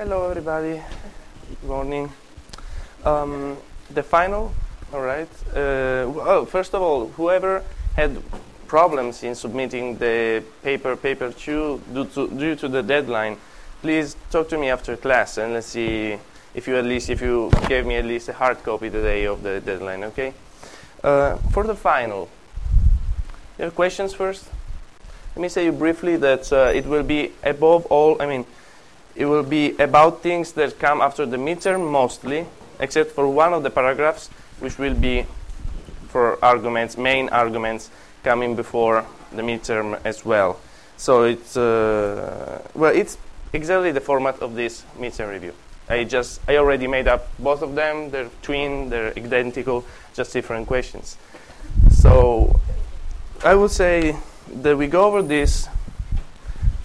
Hello, everybody. Good morning. Um, the final, all right. Uh, well, first of all, whoever had problems in submitting the paper, paper two, due to, due to the deadline, please talk to me after class and let's see if you at least if you gave me at least a hard copy the day of the deadline. Okay. Uh, for the final, you have questions first. Let me say you briefly that uh, it will be above all. I mean it will be about things that come after the midterm mostly, except for one of the paragraphs, which will be for arguments, main arguments coming before the midterm as well. So it's uh, well, it's exactly the format of this midterm review. I just I already made up both of them. They're twin, they're identical, just different questions. So I would say that we go over this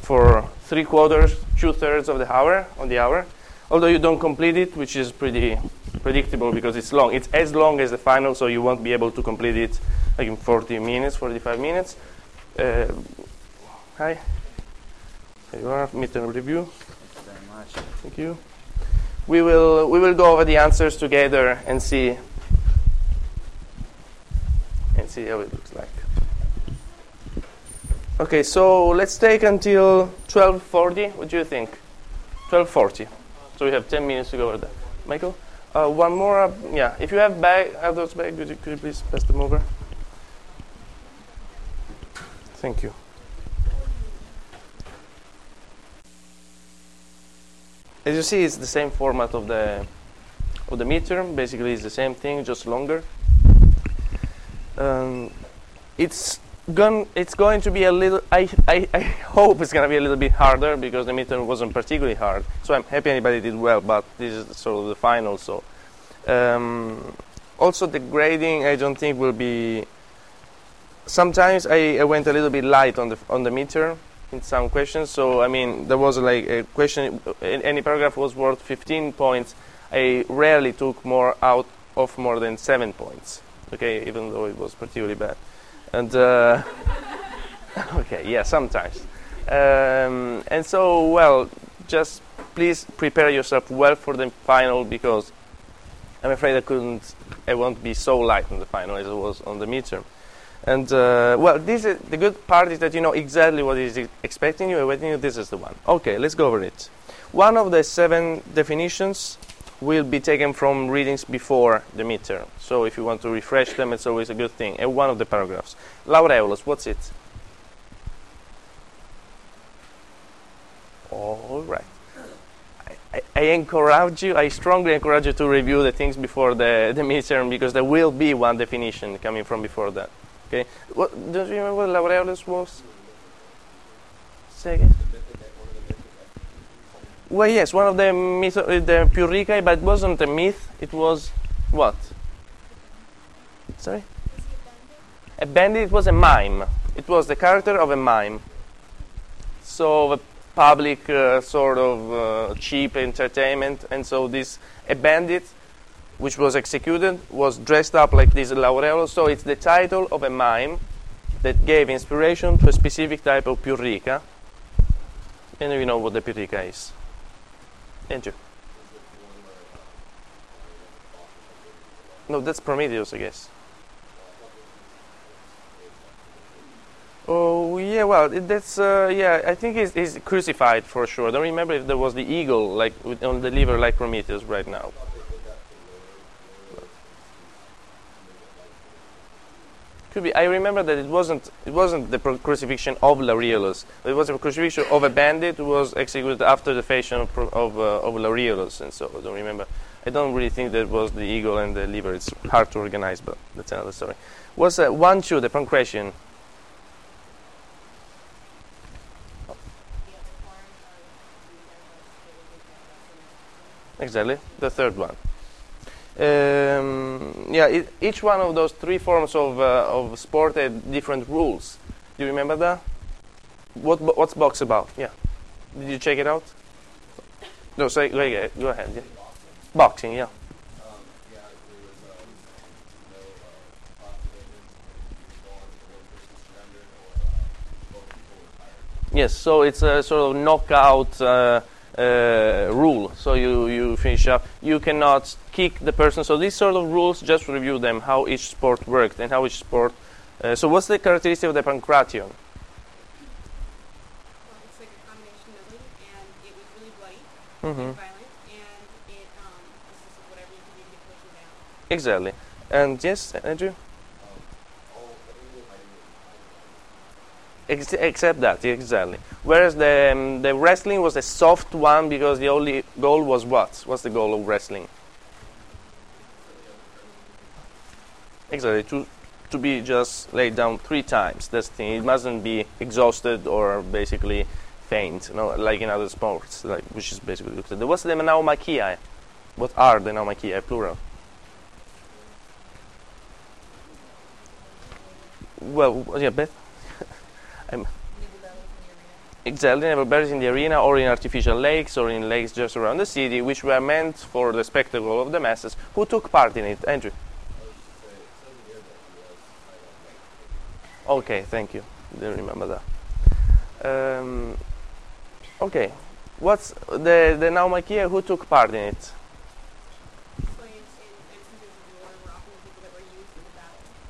for three quarters, two thirds of the hour on the hour. Although you don't complete it, which is pretty predictable because it's long. It's as long as the final, so you won't be able to complete it like in 40 minutes, 45 minutes. Uh, hi. Here you are, midterm review. Thank you very much. Thank you. We will we will go over the answers together and see and see how it looks like. Okay, so let's take until 12:40. What do you think? 12:40. So we have 10 minutes to go over that. Michael, uh, one more. Uh, yeah, if you have bag, have those bags, could you, could you please pass them over? Thank you. As you see, it's the same format of the of the midterm. Basically, it's the same thing, just longer. Um, it's it's going to be a little. I, I, I hope it's going to be a little bit harder because the midterm wasn't particularly hard. So I'm happy anybody did well, but this is sort of the final. So um, also the grading, I don't think will be. Sometimes I, I went a little bit light on the on the midterm in some questions. So I mean, there was like a question. Any paragraph was worth 15 points. I rarely took more out of more than seven points. Okay, even though it was particularly bad. And uh, okay, yeah, sometimes. Um, and so, well, just please prepare yourself well for the final because I'm afraid I couldn't. I won't be so light on the final as I was on the midterm. And uh, well, this is, the good part is that you know exactly what is expecting you, awaiting you. This is the one. Okay, let's go over it. One of the seven definitions will be taken from readings before the midterm. So if you want to refresh them, it's always a good thing. And one of the paragraphs. Laureolus, what's it? All right. I, I, encourage you, I strongly encourage you to review the things before the, the midterm because there will be one definition coming from before that. Okay. What, do you remember what Laureolus was? Again. Well, yes, one of the myth, the Pyrrhicae, but it wasn't a myth. It was what? Sorry. A bandit. It was a mime. It was the character of a mime. So a public uh, sort of uh, cheap entertainment, and so this a bandit, which was executed, was dressed up like this Laurello. So it's the title of a mime that gave inspiration to a specific type of Pyrrhica. And you know what the Pyrrhica is. Enter. No, that's Prometheus, I guess. Oh yeah, well that's uh, yeah. I think he's, he's crucified for sure. I don't remember if there was the eagle like on the liver like Prometheus right now. Could be. I remember that it wasn't it wasn't the crucifixion of Laureolus. It was a crucifixion of a bandit who was executed after the fashion of of, uh, of and so I don't remember. I don't really think that was the eagle and the liver. It's hard to organize, but that's another story. Was uh, one two the pancration? Exactly, the third one. Um, yeah, it, each one of those three forms of, uh, of sport had different rules. Do you remember that? What what's box about? Yeah, did you check it out? No, say go ahead. Go ahead yeah. Boxing, yeah. Yes, so it's a sort of knockout uh, uh, rule. So you, you finish up. You cannot kick the person. So these sort of rules, just review them, how each sport worked and how each sport. Uh, so what's the characteristic of the pancration? Well, it's like a combination of it, and it was really bloody hmm and violent, and it um, this is whatever you can do to get down. Exactly. And yes, Andrew. Ex- except that, exactly. Whereas the um, the wrestling was a soft one because the only goal was what? What's the goal of wrestling? Exactly to to be just laid down three times. That's the thing. It mustn't be exhausted or basically faint, you know, like in other sports, like which is basically. What's the naumachiae? What are the naumachiae plural? Well, yeah, Beth. I'm exactly buried in the arena or in artificial lakes or in lakes just around the city, which were meant for the spectacle of the masses. Who took part in it, Andrew? Okay, thank you. Didn't remember that. Um, okay, what's the the Naumachia? Who took part in it?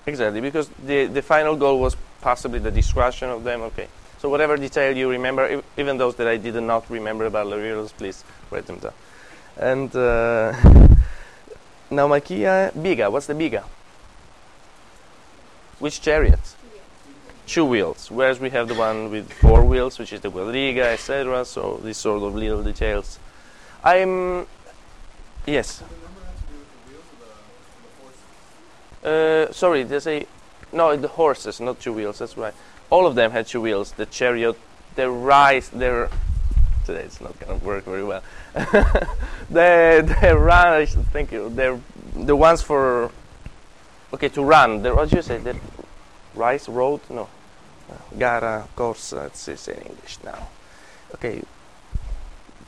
Exactly, because the the final goal was possibly the destruction of them. Okay, so whatever detail you remember, ev- even those that I did not remember about rules, please write them down. And uh, Naumachia, biga. What's the biga? Which chariot? two wheels, whereas we have the one with four wheels, which is the quadriga, etc. So these sort of little details. I'm yes. Uh, sorry, there's a no the horses, not two wheels. That's right. All of them had two wheels. The chariot, the rise, their today it's not gonna work very well. the the run. Thank you. The the ones for okay to run. The what you say? The Rice Road? No. Gara Corsa, let's say in English now. Okay.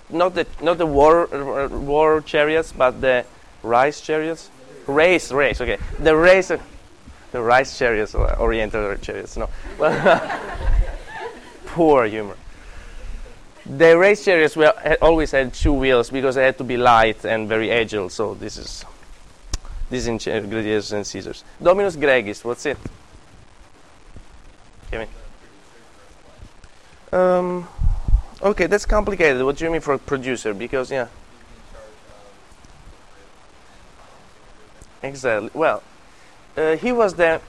Not the not the war uh, war chariots, but the rice chariots. Race, race. Okay. The race, rice chariots, or Oriental chariots. No. Poor humor. The race chariots were always had two wheels because they had to be light and very agile. So this is this is in Gladiators and Caesars. Dominus Gregis. What's it? Kevin. Um, okay, that's complicated. What do you mean for producer? Because yeah, exactly. Well, uh, Uh, he was the.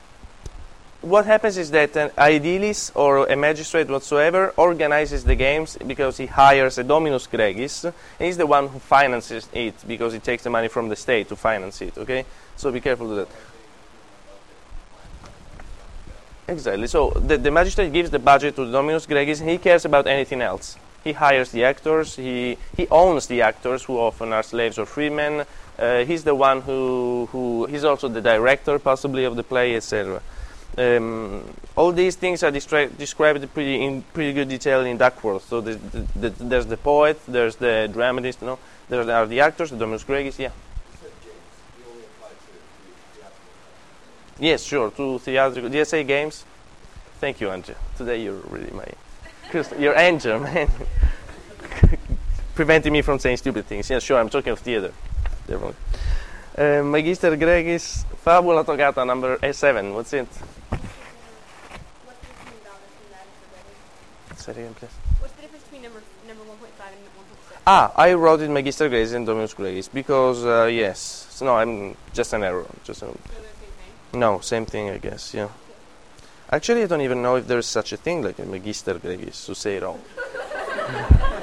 What happens is that an idealist or a magistrate whatsoever organizes the games because he hires a dominus gregis, and he's the one who finances it because he takes the money from the state to finance it. Okay, so be careful with that. Exactly. So the, the magistrate gives the budget to the Dominus Gregis, and he cares about anything else. He hires the actors. He he owns the actors, who often are slaves or freemen. Uh, he's the one who who he's also the director, possibly of the play, etc. Um, all these things are descri- described pretty in pretty good detail in Duckworth. So the, the, the, there's the poet, there's the dramatist, you know, there are the actors, the Dominus Gregis, yeah. Yes, sure. To theatrical DSA games. Thank you, Andrew. Today you're really my, you're angel, man. Preventing me from saying stupid things. Yeah, sure. I'm talking of theater. Definitely. Uh, Magister Gregis, Fabula Togata number A7. What's it? What's the difference between Dominus and that and Say it again, please. What's the difference between number number 1.5 and 1.6? Ah, I wrote it Magister Gregis and Dominus Gregis because uh, yes. So, no, I'm just an error. Just a, So same no, same thing, I guess. Yeah. Actually, I don't even know if there's such a thing like a Magister Gregis to say it all.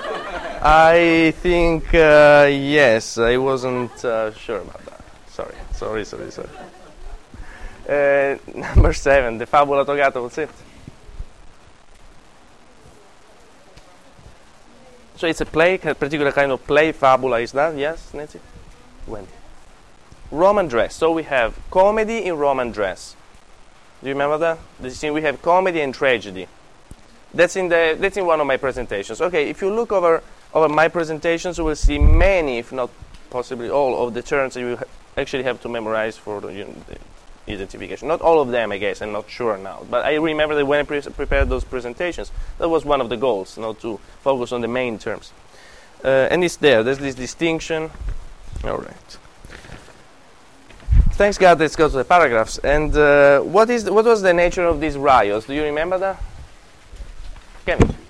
I think uh, yes. I wasn't uh, sure about that. Sorry, sorry, sorry, sorry. Uh, number seven, the Fabula Togata. What's it? So it's a play, a particular kind of play. Fabula is that? Yes, Nancy. Wendy. Roman dress. So we have comedy in Roman dress. Do you remember that? This is- we have comedy and tragedy. That's in the that's in one of my presentations. Okay, if you look over over my presentations, you will see many, if not possibly all, of the terms that you ha- actually have to memorize for the, you know, the identification. Not all of them, I guess. I'm not sure now, but I remember that when I pre- prepared those presentations, that was one of the goals, not to focus on the main terms. Uh, and it's there. There's this distinction. All right. Thanks God. Let's go to the paragraphs. And uh, what is what was the nature of these riots? Do you remember that? Kevin?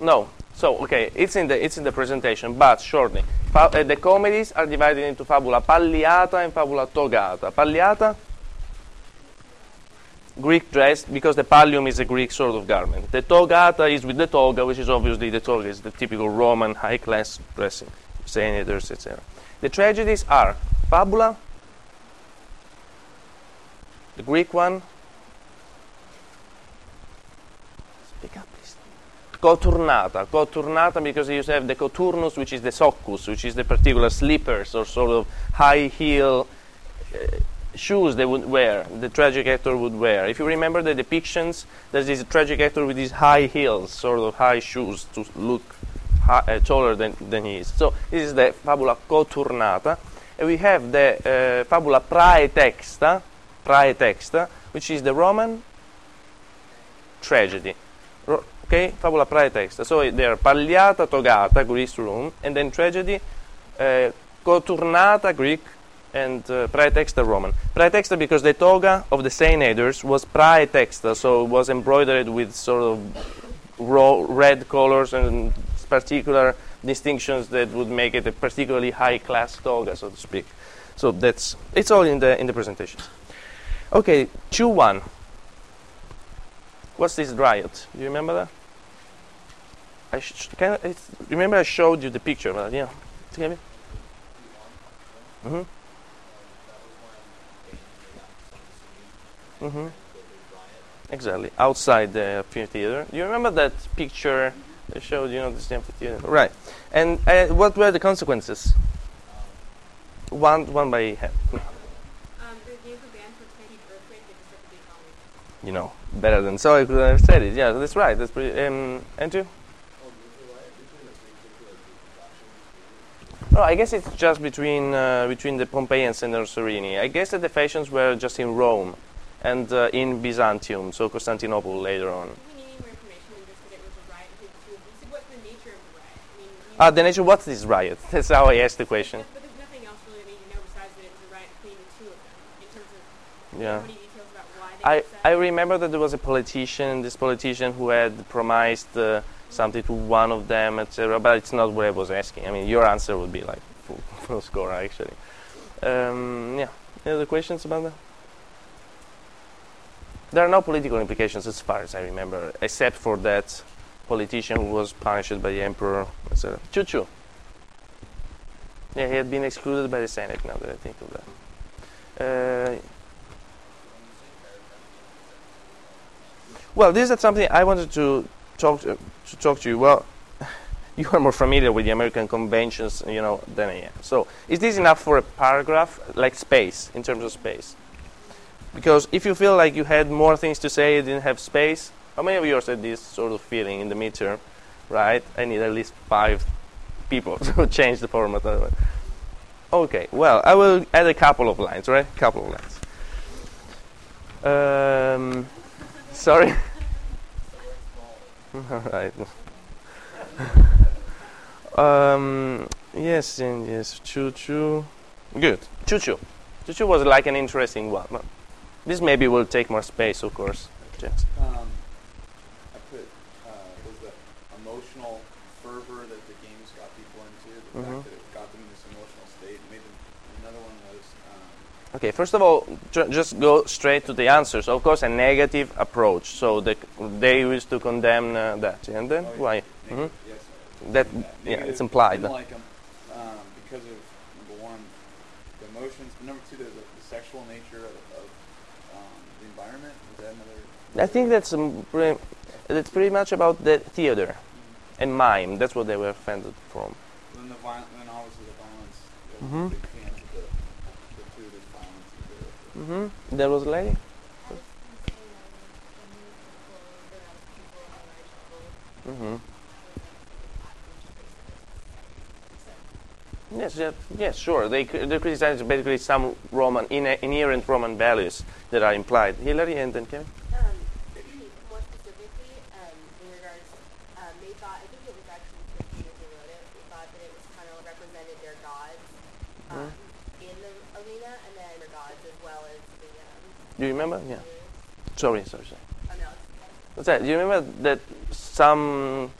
No. So okay, it's in the it's in the presentation, but shortly. Fa- uh, the comedies are divided into fabula palliata and fabula togata. Palliata, Greek dress, because the pallium is a Greek sort of garment. The togata is with the toga, which is obviously the toga is the typical Roman high class dressing, senators, etc. The tragedies are fabula, the Greek one. Speak up, please. Coturnata. Coturnata because you have the coturnus, which is the soccus, which is the particular slippers or sort of high heel uh, shoes they would wear, the tragic actor would wear. If you remember the depictions, there's this tragic actor with these high heels, sort of high shoes to look hi- uh, taller than, than he is. So this is the fabula coturnata. And we have the uh, fabula praetexta, praetexta, which is the Roman tragedy. Okay, fabula praetexta. So they are palliata, togata, Greece room, and then tragedy, uh, coturnata, Greek, and uh, praetexta Roman. Praetexta because the toga of the senators was praetexta, so it was embroidered with sort of raw red colors and particular distinctions that would make it a particularly high class toga, so to speak. So that's it's all in the in the presentation. Okay, two one. What's this riot? Do you remember that? I sh- can I, remember I showed you the picture, but yeah. You Mm-hmm. Mm-hmm. Exactly. Outside the amphitheater. Do you remember that picture I showed you know this amphitheater? Right. And uh, what were the consequences? One one by half. Um, the games were banned for 10 earthquake and disrupted the economy. You know, better than so I could have said it. Yeah, that's right. That's pretty um Andrew? Oh, I guess it's just between uh, between the Pompeians and the Nucerini. I guess that the factions were just in Rome and uh, in Byzantium, so Constantinople later on. Do we need any more information than just that it was a riot? Because we said what's the nature of the riot? I mean, you Ah, the nature. What's this riot? That's how I asked the question. But there's nothing else really that you know besides that it was a riot between the two of them in terms of Yeah. details about why they I. I remember that there was a politician, this politician who had promised uh, something to one of them, etc. But it's not what I was asking. I mean, your answer would be like full, full score, actually. Um, yeah. Any other questions about that? There are no political implications as far as I remember, except for that politician who was punished by the emperor, etc. Choo choo. Yeah, he had been excluded by the Senate. Now that I think of that. Uh, Well, this is something I wanted to talk to, to talk to you. Well, you are more familiar with the American conventions, you know, than I am. So, is this enough for a paragraph, like space, in terms of space? Because if you feel like you had more things to say, you didn't have space. How many of you had this sort of feeling in the midterm, right? I need at least five people to change the format. Okay, well, I will add a couple of lines, right? A Couple of lines. Um, Sorry. All right. um, yes, and yes. Choo choo. Good. Choo choo. Choo choo was like an interesting one. This maybe will take more space, of course. Yes. Um, I put uh, was the emotional fervor that the games got people into, the Mhm. fact that it got them in this emotional state. Made them, another one was um, Okay. First of all, ju- just go straight to the answers. Of course, a negative approach. So the, they used to condemn uh, that, and then Oh, yeah. why? negative, Mhm. yes, I That yeah, Negative, it's implied. Like 'em, um, because of number one, the emotions, but number two, the, the, sexual nature of, of um, the environment. Is that another? I think that's um, pretty, that's pretty much about the theater and mime. That's what they were offended from. Then the viol- then obviously the violence. They Mhm. were big fans of the gratuitous violence. Of the, Mm-hmm. There was a lady. Mm-hmm. Yes, yeah, yes, sure. They they criticize basically some Roman inherent Roman values that are implied. Hillary and then Kevin. Um, more specifically, um, in regards correction to the Peter who wrote it. We thought that it was kind of represented their gods um, in the arena, and then their gods as well as the. Um, Do you remember? Yeah. Sorry, sorry, sorry. What's that? Do you remember that some,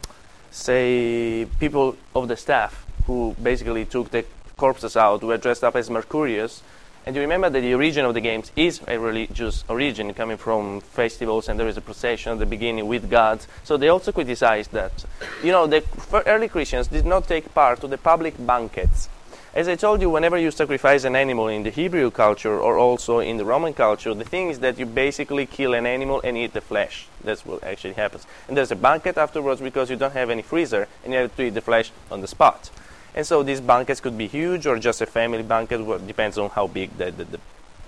say, people of the staff who basically took the corpses out were dressed up as Mercurius? And you remember that the origin of the games is a religious origin coming from festivals, and there is a procession at the beginning with gods. So they also criticized that. You know, the early Christians did not take part to the public banquets. As I told you, whenever you sacrifice an animal in the Hebrew culture or also in the Roman culture, the thing is that you basically kill an animal and eat the flesh. That's what actually happens. And there's a banquet afterwards because you don't have any freezer and you have to eat the flesh on the spot. And so these banquets could be huge or just a family banquet, well, depends on how big the, the, the,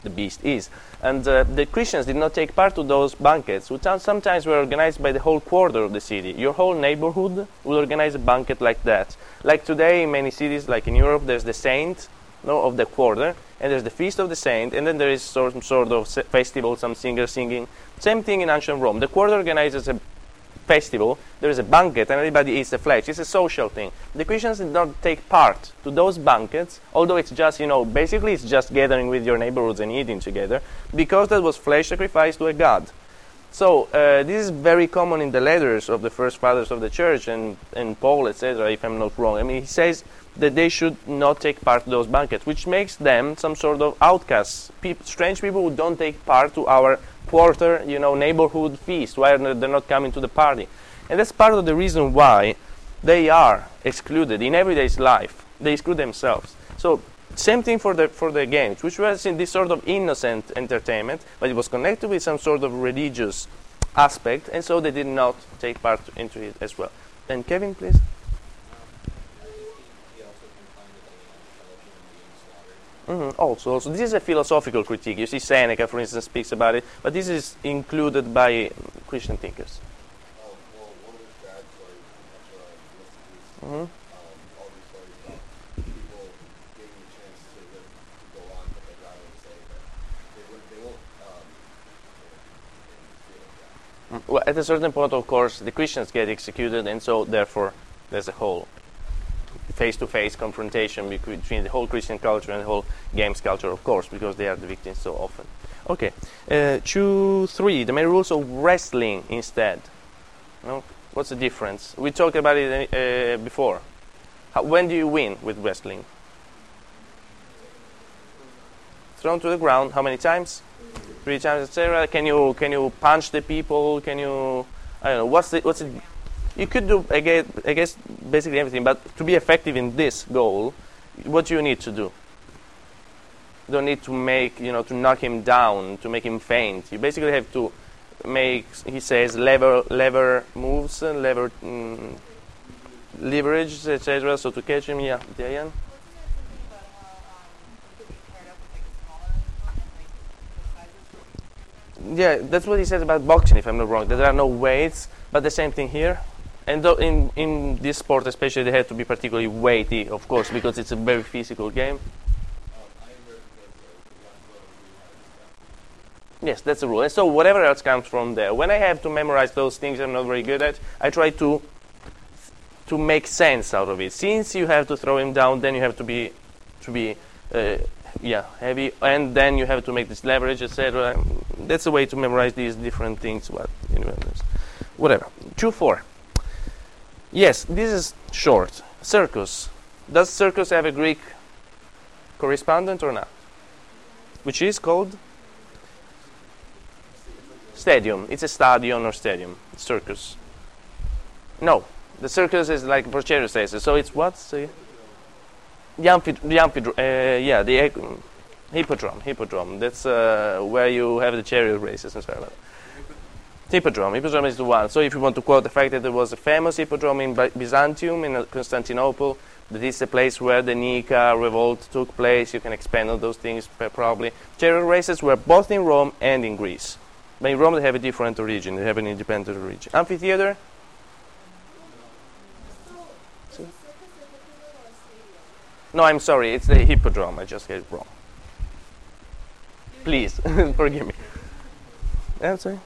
the beast is. And uh, the Christians did not take part to those banquets, which sometimes were organized by the whole quarter of the city. Your whole neighborhood would organize a banquet like that. Like today in many cities, like in Europe, there's the saint no, of the quarter, and there's the feast of the saint, and then there is some sort of festival, some singer singing. Same thing in ancient Rome. The quarter organizes a festival, there is a banquet, and everybody eats the flesh. It's a social thing. The Christians did not take part to those banquets, although it's just, you know, basically it's just gathering with your neighborhoods and eating together, because that was flesh sacrificed to a god. So uh, this is very common in the letters of the first fathers of the church and, and Paul, etc. If I'm not wrong, I mean he says that they should not take part those banquets, which makes them some sort of outcasts, strange people who don't take part to our quarter, you know, neighborhood feast. Why they're not coming to the party? And that's part of the reason why they are excluded in everyday life. They exclude themselves. So same thing for the for the games, which was in this sort of innocent entertainment, but it was connected with some sort of religious aspect, and so they did not take part into it as well. And Kevin, please. hmm Also, also, this is a philosophical critique. You see, Seneca, for instance, speaks about it, but this is included by Christian thinkers. Oh, well, one of the sad stories after I listened to hmm um, all these stories about people getting the chance to live, to go on, but they'd rather say that they, would, they won't, um, they won't feel like that. Well, at a certain point, of course, the Christians get executed, and so therefore there's a whole face-to-face confrontation between the whole Christian culture and the whole games culture, of course, because they are the victims so often. Okay, uh, two, three. The main rules of wrestling instead. No, what's the difference? We talked about it uh, before. How, when do you win with wrestling? Thrown to the ground. How many times? Three times, etc. Can you can you punch the people? Can you I don't know. What's the what's it? You could do guess, I guess basically everything, but to be effective in this goal, what do you need to do? You don't need to make you know to knock him down to make him faint. You basically have to make he says lever lever moves, lever mm, leverage, etc. So to catch him, yeah, Diane. Wasn't there something about how um, you could be paired up with like a smaller opponent, like the sizes? Yeah, that's what he says about boxing, if I'm not wrong. There are no weights, but the same thing here. And in, in this sport, especially, they have to be particularly weighty, of course, because it's a very physical game. Yes, that's the rule. And so whatever else comes from there. When I have to memorize those things I'm not very good at, I try to to make sense out of it. Since you have to throw him down, then you have to be to be uh, yeah heavy, and then you have to make this leverage, etc. That's a way to memorize these different things. Know, there's- whatever. Two four. Yes, this is short. Circus. Does circus have a Greek correspondent or not? Which is called stadium. It's a stadion or stadium. Circus. No, the circus is like Porcero says. So it's what? Say? The amphid- the uh, yeah, the hippodrome. Hippodrome. That's uh, where you have the chariot races and so on. Hippodrome. Hippodrome is the one. So if you want to quote the fact that there was a famous hippodrome in By- Byzantium, in uh, Constantinople, that is the place where the Nika revolt took place. You can expand on those things uh, probably. Chariot races were both in Rome and in Greece. But in Rome they have a different origin. They have an independent origin. Amphitheater. So, is a circus a hippodrome or a stadium? No, I'm sorry. It's the hippodrome. I just get it wrong. Please forgive me. I'm sorry.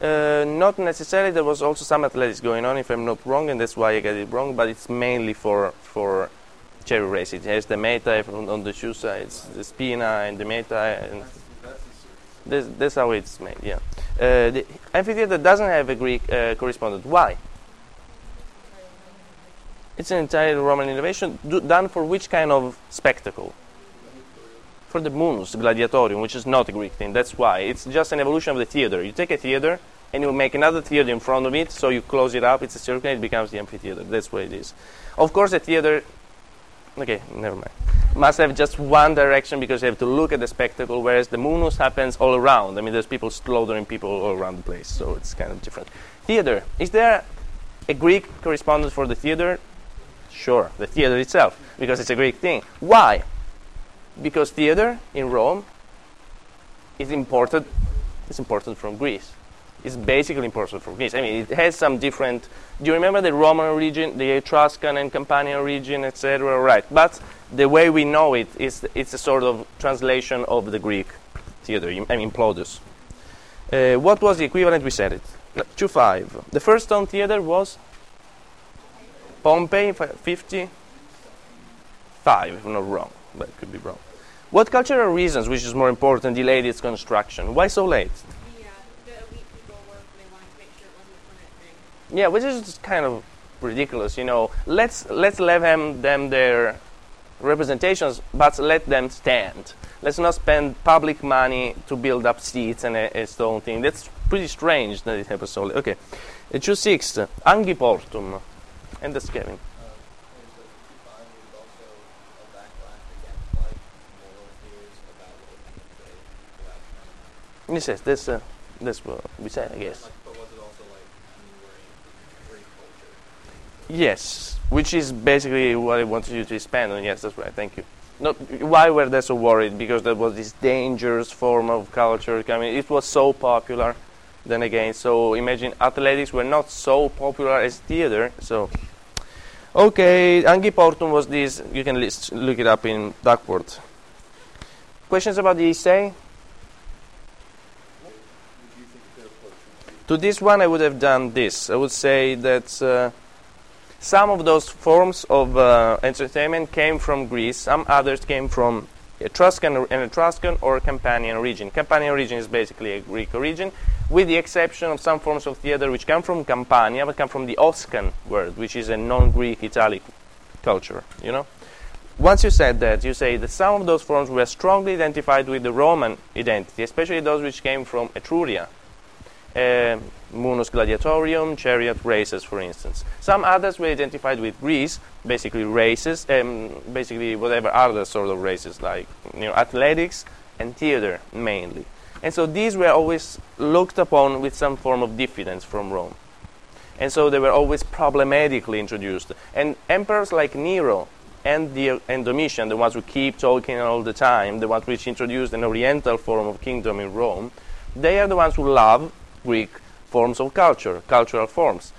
Uh, not necessarily. There was also some athletics going on, if I'm not wrong, and that's why I got it wrong. But it's mainly for for cherry race. It has the meta on, the shoe sides, the spina and the meta, and that's how it's made. Yeah. Uh, the amphitheater doesn't have a Greek uh, correspondent. Why? It's an entirely Roman innovation do, done for which kind of spectacle? For the munus gladiatorium, which is not a Greek thing. That's why it's just an evolution of the theater. You take a theater and you make another theater in front of it, so you close it up. It's a circle, and it becomes the amphitheater. That's what it is. Of course, a theater. Okay, never mind. Must have just one direction because you have to look at the spectacle, whereas the munus happens all around. I mean, there's people slaughtering people all around the place, so it's kind of different. Theater. Is there a Greek correspondent for the theater? Sure, the theater itself, because it's a Greek thing. Why? Because theater in Rome is imported. It's imported from Greece. It's basically imported from Greece. I mean, it has some different. Do you remember the Roman region, the Etruscan and Campanian region, etc.? Right, but the way we know it is it's a sort of translation of the Greek theater. I mean, Plautus. Uh, what was the equivalent? We said it. Two five. The first stone theater was Pompeii, fi- 55, if I'm not wrong, but it could be wrong. What cultural reasons, which is more important, delayed its construction? Why so late? The, the elite people were, they wanted to make sure it wasn't a permanent thing. Yeah, which is kind of ridiculous, you know. Let's let's let them them their representations, but let them stand. Let's not spend public money to build up seats and a, a stone thing. That's pretty strange that it happens so late. Okay, choose six. Angiportum, today without trying Yes, yes, that's uh, that's what we said, I guess. In? Yes, which is basically what I wanted you to expand on. Yes, that's right. Thank you. Not why were they so worried? Because there was this dangerous form of culture coming. It was so popular. Then again, so imagine athletics were not so popular as theater. So, okay, Angie Angiportum was this. You can list, look it up in Duckworth. Questions about the essay? To this one, I would have done this. I would say that uh, some of those forms of uh, entertainment came from Greece, some others came from Etruscan, an Etruscan or Campanian region. Campanian region is basically a Greek origin, with the exception of some forms of theater which come from Campania, but come from the Oscan world, which is a non-Greek Italic culture. You know. Once you said that, you say that some of those forms were strongly identified with the Roman identity, especially those which came from Etruria, uh, Munus Gladiatorium, chariot races, for instance. Some others were identified with Greece, basically races, um, basically whatever other sort of races, like you know, athletics and theater mainly. And so these were always looked upon with some form of diffidence from Rome. And so they were always problematically introduced. And emperors like Nero and, the, and Domitian, the ones who keep talking all the time, the ones which introduced an oriental form of kingdom in Rome, they are the ones who love Greek forms of culture, cultural forms.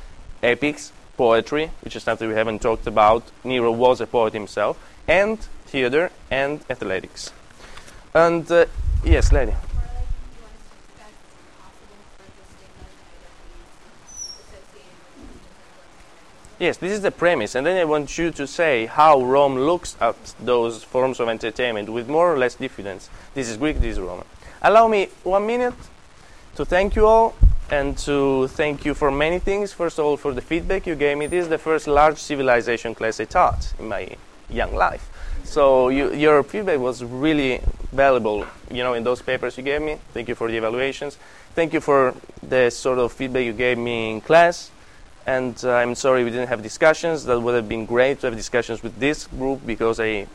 Epics, poetry, which is something we haven't talked about. Nero was a poet himself, and theater and athletics. And uh, yes, lady. Or like, you want us to discuss if it's possible for the stigma and identities associated with these different Yes, this is the premise, and then I want you to say how Rome looks at those forms of entertainment with more or less diffidence. This is Greek, this is Roman. Allow me one minute to thank you all and to thank you for many things. First of all, for the feedback you gave me. This is the first large civilization class I taught in my young life. So you, your feedback was really valuable, you know, in those papers you gave me. Thank you for the evaluations. Thank you for the sort of feedback you gave me in class. And uh, I'm sorry we didn't have discussions. That would have been great to have discussions with this group because I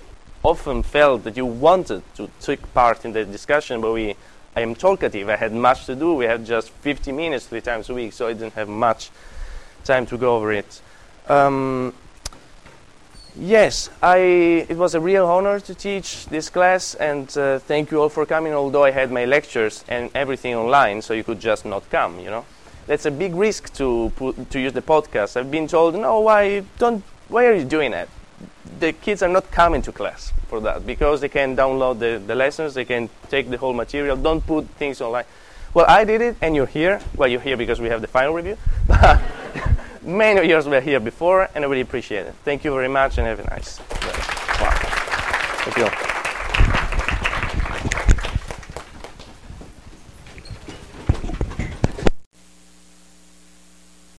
often felt that you wanted to take part in the discussion, but we, I am talkative. I had much to do. We had just 50 minutes three times a week, so I didn't have much time to go over it. Um, yes, I, it was a real honor to teach this class, and uh, thank you all for coming. Although I had my lectures and everything online, so you could just not come. You know, that's a big risk to to use the podcast. I've been told, no, why don't? Why are you doing that? The kids are not coming to class for that because they can download the, the lessons, they can take the whole material. Don't put things online. Well, I did it, and you're here. Well, you're here because we have the final review. Many of yours were here before, and I really appreciate it. Thank you very much, and have a nice day. Wow. Thank you.